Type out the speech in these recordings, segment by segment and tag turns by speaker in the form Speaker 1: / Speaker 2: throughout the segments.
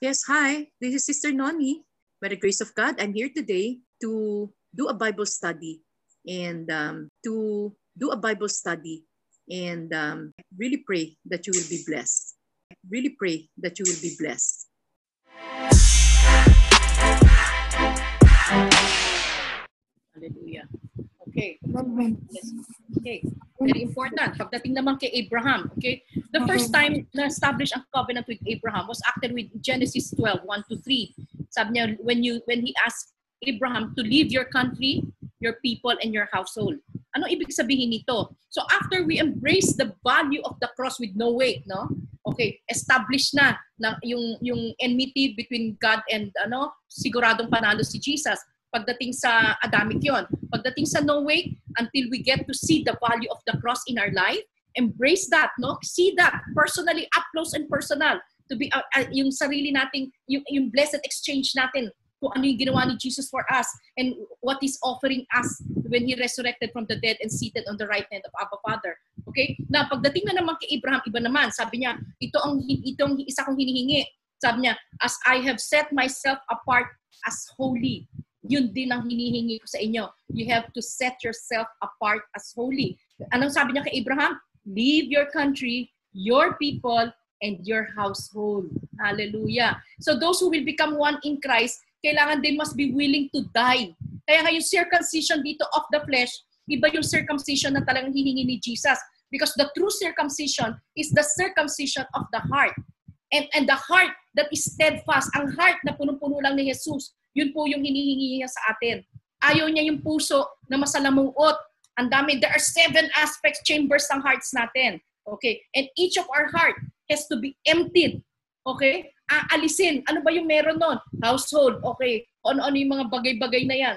Speaker 1: Yes, hi. This is Sister Noni. By the grace of God, I'm here today to do a Bible study and um, to do a Bible study and um, really pray that you will be blessed. Really pray that you will be blessed. Hallelujah. Okay. Yes. Okay. Very important. Pagdating naman kay Abraham, okay? The first time na-establish ang covenant with Abraham was actually with Genesis 12, 1 to 3. Sabi niya, when, you, when he asked Abraham to leave your country, your people, and your household. Ano ibig sabihin nito? So after we embrace the value of the cross with no weight, no? Okay, established na, na yung yung enmity between God and ano, siguradong panalo si Jesus. Pagdating sa Adamic yon. Pagdating sa no way, until we get to see the value of the cross in our life, embrace that, no? See that personally, up close and personal. To be uh, uh, yung sarili nating, yung, yung blessed exchange natin kung ano yung ginawa ni Jesus for us and what He's offering us when He resurrected from the dead and seated on the right hand of Abba Father. Okay? Na pagdating na naman kay Abraham, iba naman. Sabi niya, ito ang, ito ang isa kong hinihingi. Sabi niya, as I have set myself apart as holy, yun din ang hinihingi ko sa inyo. You have to set yourself apart as holy. Anong sabi niya kay Abraham? Leave your country, your people, and your household. Hallelujah. So those who will become one in Christ, kailangan din must be willing to die. Kaya nga yung circumcision dito of the flesh, iba yung circumcision na talagang hihingi ni Jesus. Because the true circumcision is the circumcision of the heart. And, and the heart that is steadfast, ang heart na punong-puno lang ni Jesus, yun po yung hinihingi niya sa atin. Ayaw niya yung puso na masalamuot. Ang dami, there are seven aspects, chambers ng hearts natin. Okay? And each of our heart has to be emptied. Okay? Aalisin. Ano ba yung meron nun? Household. Okay. Ano-ano yung mga bagay-bagay na yan.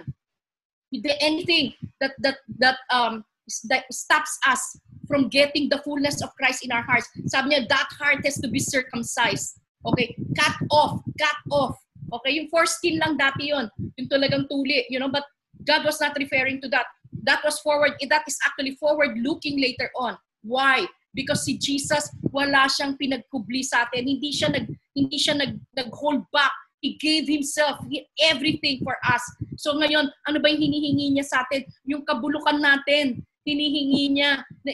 Speaker 1: Anything that that that um that stops us from getting the fullness of Christ in our hearts. Sabi niya, that heart has to be circumcised. Okay? Cut off. Cut off. Okay, yung foreskin lang dati yon, yung talagang tuli, you know, but God was not referring to that. That was forward, that is actually forward looking later on. Why? Because si Jesus, wala siyang pinagkubli sa atin. Hindi siya nag hindi siya nag nag-hold back. He gave himself he, everything for us. So ngayon, ano ba yung hinihingi niya sa atin? Yung kabulukan natin, hinihingi niya na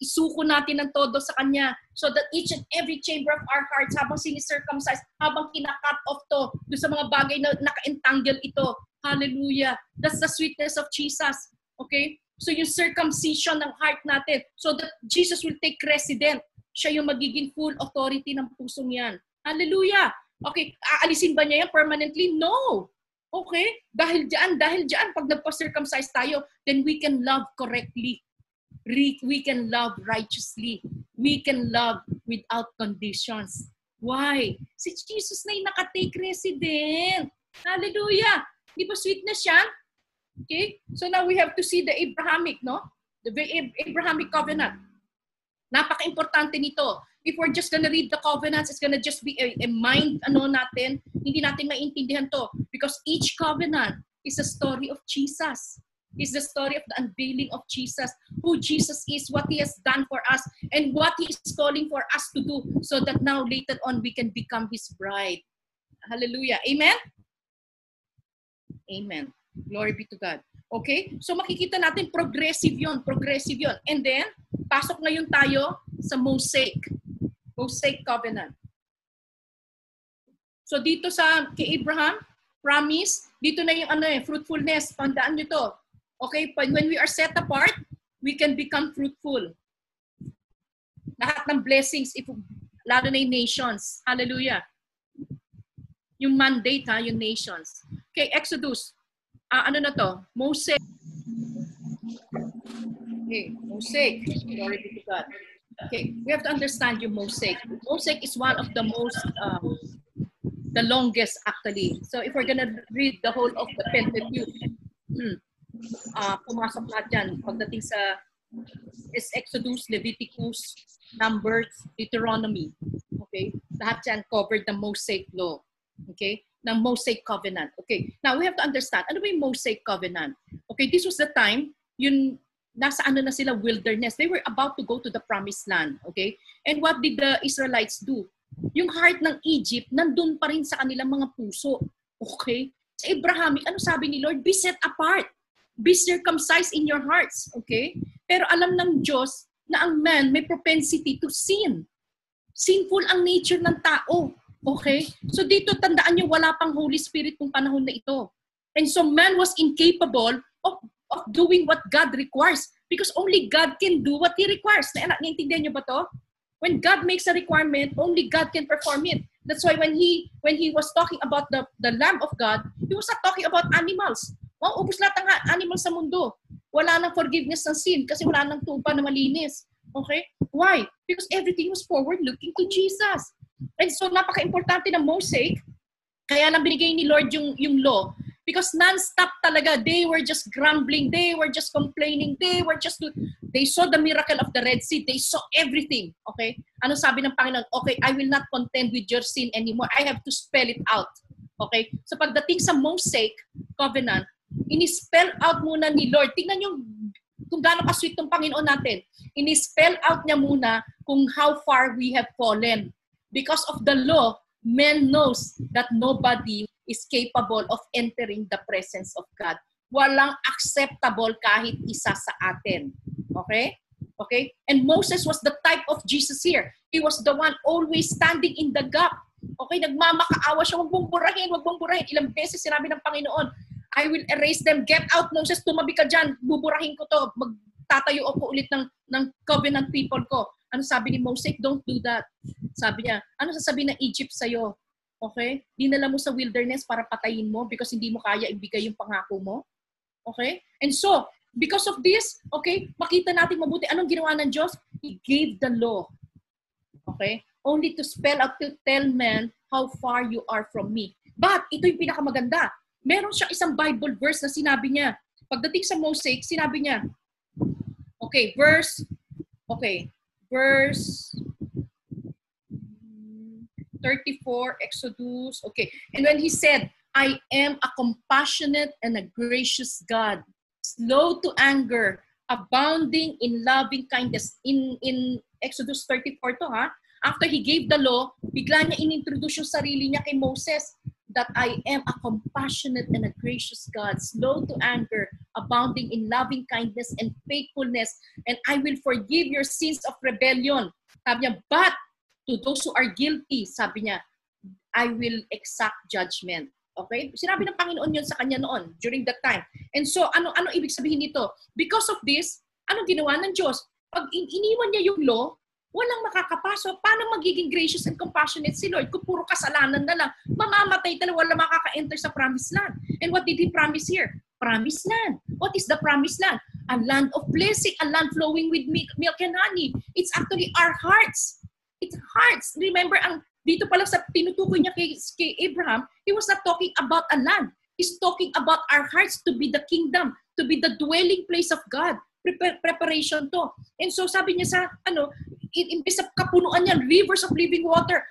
Speaker 1: isuko natin ng todo sa Kanya so that each and every chamber of our hearts habang sinicircumcise, habang kinakat off to do sa mga bagay na naka-entangle ito. Hallelujah. That's the sweetness of Jesus. Okay? So yung circumcision ng heart natin so that Jesus will take resident. Siya yung magiging full authority ng pusong yan. Hallelujah. Okay, aalisin ba niya yan permanently? No. Okay? Dahil diyan, dahil diyan, pag nagpa-circumcise tayo, then we can love correctly. We can love righteously. We can love without conditions. Why? Si Jesus na yung nakatake resident. Hallelujah! Di ba sweetness yan? Okay? So now we have to see the Abrahamic, no? The Abrahamic covenant. Napaka-importante nito if we're just gonna read the covenants, it's gonna just be a, a mind, ano natin, hindi natin maintindihan to. Because each covenant is a story of Jesus. It's the story of the unveiling of Jesus, who Jesus is, what He has done for us, and what He is calling for us to do, so that now later on we can become His bride. Hallelujah. Amen? Amen. Glory be to God. Okay? So makikita natin progressive yon, progressive yon. And then, pasok ngayon tayo sa mosaic. Mosaic covenant. So dito sa kay Abraham, promise, dito na yung ano eh, fruitfulness. Tandaan nyo to. Okay, when we are set apart, we can become fruitful. Lahat ng blessings, if, lalo na yung nations. Hallelujah. Yung mandate ha, yung nations. Okay, Exodus. Uh, ano na to? Mosaic. Okay, Mosaic. Glory be to God. Okay, we have to understand yung mosaic. Mosaic is one of the most, um, the longest actually. So if we're gonna read the whole of the Pentateuch, hmm, uh, pumasok lahat yan. Pagdating sa is Exodus, Leviticus, Numbers, Deuteronomy. Okay? Lahat yan covered the Mosaic law. Okay? Ng Mosaic Covenant. Okay, now we have to understand, ano ba yung Mosaic Covenant? Okay, this was the time, yun, nasa ano na sila wilderness. They were about to go to the promised land, okay? And what did the Israelites do? yung heart ng Egypt, nandun pa rin sa kanilang mga puso. Okay? Sa Abrahamic, ano sabi ni Lord? Be set apart. Be circumcised in your hearts. Okay? Pero alam ng Diyos na ang man may propensity to sin. Sinful ang nature ng tao. Okay? So dito tandaan niyo wala pang Holy Spirit nung panahon na ito. And so man was incapable of, of doing what God requires because only God can do what He requires. Na, naintindihan niyo ba to? When God makes a requirement, only God can perform it. That's why when he when he was talking about the, the Lamb of God, he was not talking about animals. Maubos lahat ng animals sa mundo. Wala nang forgiveness ng sin kasi wala nang tupa na malinis. Okay? Why? Because everything was forward looking to Jesus. And so napaka-importante ng Mosaic, kaya lang binigay ni Lord yung, yung law. Because non-stop talaga they were just grumbling they were just complaining they were just they saw the miracle of the red sea they saw everything okay? Ano sabi ng Panginoon? Okay I will not contend with your sin anymore. I have to spell it out okay? So pagdating sa Mosaic covenant ini-spell out muna ni Lord. Tingnan yung kung gaano ka-sweet ng Panginoon natin. Ini-spell out niya muna kung how far we have fallen because of the law man knows that nobody is capable of entering the presence of God. Walang acceptable kahit isa sa atin. Okay? Okay? And Moses was the type of Jesus here. He was the one always standing in the gap. Okay? Nagmamakaawa siya, huwag mong burahin, huwag mong burahin. Ilang beses sinabi ng Panginoon, I will erase them. Get out, Moses. Tumabi ka dyan. Buburahin ko to. Magtatayo ako ulit ng, ng covenant people ko. Ano sabi ni Moses? Don't do that. Sabi niya, ano sasabihin ng Egypt sa'yo? Okay? Dinala mo sa wilderness para patayin mo because hindi mo kaya ibigay yung pangako mo. Okay? And so, because of this, okay, makita natin mabuti anong ginawa ng Diyos? He gave the law. Okay? Only to spell out to tell men how far you are from me. But, ito yung pinakamaganda. Meron siya isang Bible verse na sinabi niya. Pagdating sa Mosaic, sinabi niya, okay, verse, okay, verse 34, Exodus. Okay. And when he said, I am a compassionate and a gracious God, slow to anger, abounding in loving kindness. In in Exodus 34 to ha. After he gave the law, bigla niya inintroduce yung sarili niya kay Moses that I am a compassionate and a gracious God, slow to anger, abounding in loving kindness and faithfulness, and I will forgive your sins of rebellion. Sabi niya, but to those who are guilty, sabi niya, I will exact judgment. Okay? Sinabi ng Panginoon yun sa kanya noon, during that time. And so, ano ano ibig sabihin nito? Because of this, ano ginawa ng Diyos? Pag iniwan niya yung law, walang makakapasok. Paano magiging gracious and compassionate si Lord kung puro kasalanan na lang? Mamamatay talaga, wala makaka-enter sa promised land. And what did He promise here? Promised land. What is the promised land? A land of blessing, a land flowing with milk and honey. It's actually our hearts It's hearts. Remember, ang dito pa lang sa tinutukoy niya kay, kay Abraham, he was not talking about a land. He's talking about our hearts to be the kingdom, to be the dwelling place of God. Prepar- preparation to. And so sabi niya sa, ano, imbes sa kapunuan niyan, rivers of living water,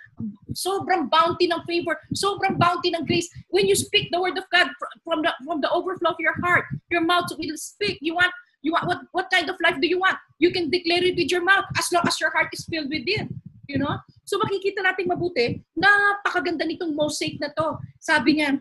Speaker 1: sobrang bounty ng favor, sobrang bounty ng grace. When you speak the word of God from the from the overflow of your heart, your mouth will speak. You want you want what what kind of life do you want? You can declare it with your mouth as long as your heart is filled with it. You know? So makikita natin mabuti, napakaganda nitong mosaic na to. Sabi niya,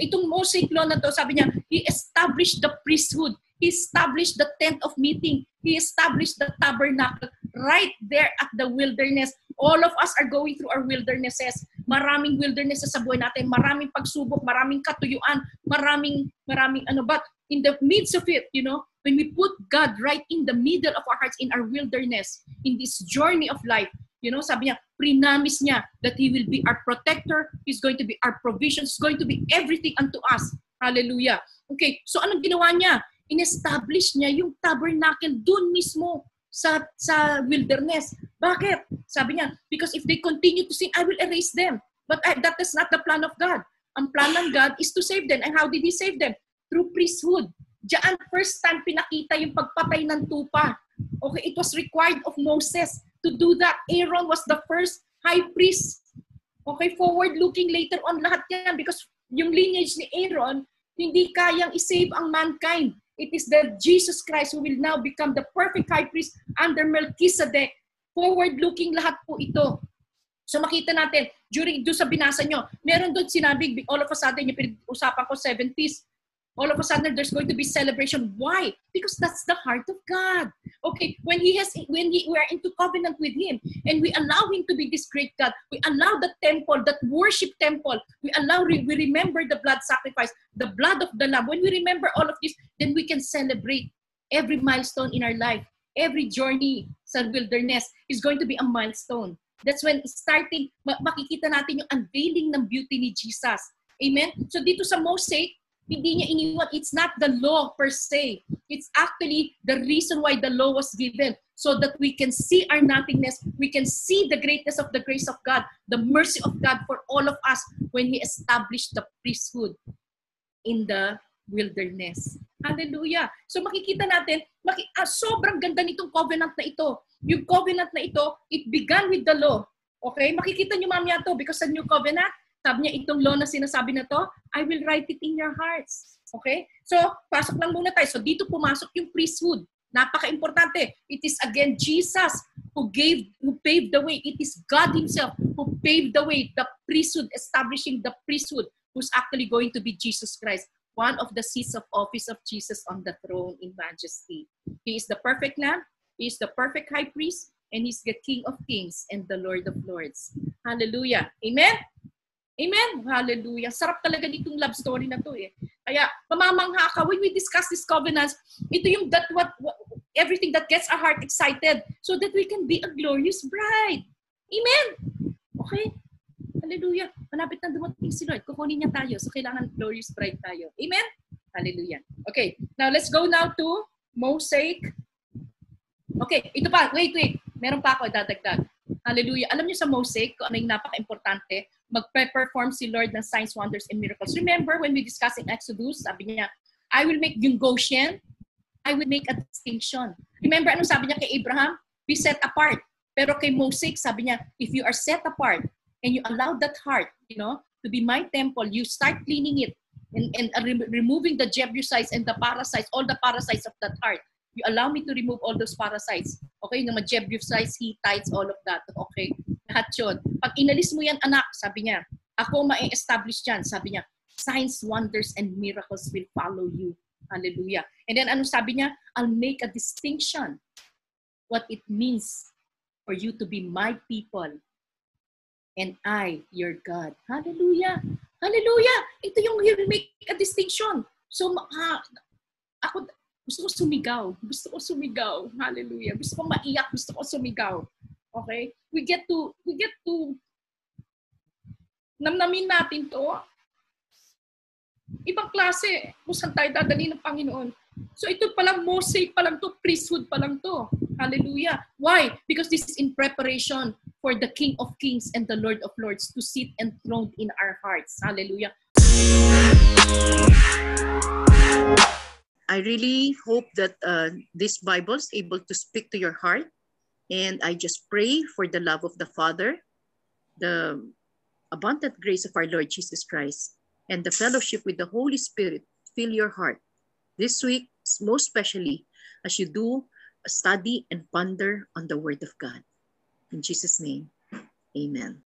Speaker 1: itong mosaic law na to, sabi niya, he established the priesthood. He established the tent of meeting. He established the tabernacle right there at the wilderness. All of us are going through our wildernesses. Maraming wildernesses sa buhay natin. Maraming pagsubok, maraming katuyuan, maraming, maraming ano. But in the midst of it, you know, when we put God right in the middle of our hearts, in our wilderness, in this journey of life, You know, sabi niya, prinamis niya that He will be our protector, He's going to be our provision, He's going to be everything unto us. Hallelujah. Okay, so anong ginawa niya? In-establish niya yung tabernacle dun mismo sa sa wilderness. Bakit? Sabi niya, because if they continue to sin, I will erase them. But I, that is not the plan of God. Ang plan ng God is to save them. And how did He save them? Through priesthood. Diyan first time pinakita yung pagpatay ng tupa. Okay, it was required of Moses to do that. Aaron was the first high priest. Okay, forward-looking later on lahat yan because yung lineage ni Aaron, hindi kayang isave ang mankind. It is the Jesus Christ who will now become the perfect high priest under Melchizedek. Forward-looking lahat po ito. So makita natin, during doon sa binasa nyo, meron doon sinabi, all of a sudden, yung pinag-usapan ko 70s, all of a sudden there's going to be celebration. Why? Because that's the heart of God. Okay, when He has, when he, we are into covenant with Him, and we allow Him to be this great God, we allow the temple, that worship temple, we allow, we remember the blood sacrifice, the blood of the Lamb. When we remember all of this, then we can celebrate every milestone in our life. Every journey sa wilderness is going to be a milestone. That's when starting, makikita natin yung unveiling ng beauty ni Jesus. Amen? So dito sa Mosaic, hindi niya iniwan. It's not the law per se. It's actually the reason why the law was given. So that we can see our nothingness. We can see the greatness of the grace of God, the mercy of God for all of us when He established the priesthood in the wilderness. Hallelujah. So makikita natin, maki, ah, sobrang ganda nitong covenant na ito. Yung covenant na ito, it began with the law. Okay? Makikita nyo mamaya to because sa new covenant, sabi niya, itong law na sinasabi na to, I will write it in your hearts. Okay? So, pasok lang muna tayo. So, dito pumasok yung priesthood. Napaka-importante. It is again Jesus who gave, who paved the way. It is God Himself who paved the way, the priesthood, establishing the priesthood, who's actually going to be Jesus Christ, one of the seats of office of Jesus on the throne in majesty. He is the perfect Lamb. He is the perfect high priest and he's the King of kings and the Lord of lords. Hallelujah. Amen? Amen? Hallelujah. Sarap talaga nitong love story na to eh. Kaya, mamamangha ka, when we discuss this covenants, ito yung that what, what everything that gets our heart excited so that we can be a glorious bride. Amen? Okay? Hallelujah. Malapit na dumating si Lord. Kukunin niya tayo. So, kailangan glorious bride tayo. Amen? Hallelujah. Okay. Now, let's go now to Mosaic Okay, ito pa. Wait, wait. Meron pa ako dadagdag. Hallelujah. Alam niyo sa mosaic, kung ano yung napaka-importante, mag-perform si Lord ng signs, wonders, and miracles. Remember when we discuss in Exodus, sabi niya, I will make yung Goshen, I will make a distinction. Remember anong sabi niya kay Abraham? Be set apart. Pero kay Mosaic, sabi niya, if you are set apart and you allow that heart, you know, to be my temple, you start cleaning it and, and uh, re- removing the Jebusites and the parasites, all the parasites of that heart you allow me to remove all those parasites. Okay, yung mga Jebusites, Hittites, all of that. Okay, lahat yun. Pag inalis mo yan, anak, sabi niya, ako ma-establish yan. Sabi niya, signs, wonders, and miracles will follow you. Hallelujah. And then ano sabi niya? I'll make a distinction what it means for you to be my people and I, your God. Hallelujah. Hallelujah. Ito yung you make a distinction. So, uh, ako, gusto ko sumigaw. Gusto ko sumigaw. Hallelujah. Gusto ko maiyak. Gusto ko sumigaw. Okay? We get to, we get to, namnamin natin to. Ibang klase kung saan tayo dadali ng Panginoon. So ito palang mosaic pa lang to, priesthood pa lang to. Hallelujah. Why? Because this is in preparation for the King of Kings and the Lord of Lords to sit enthroned in our hearts. Hallelujah.
Speaker 2: I really hope that uh, this Bible is able to speak to your heart. And I just pray for the love of the Father, the abundant grace of our Lord Jesus Christ, and the fellowship with the Holy Spirit fill your heart this week, most especially as you do study and ponder on the Word of God. In Jesus' name, amen.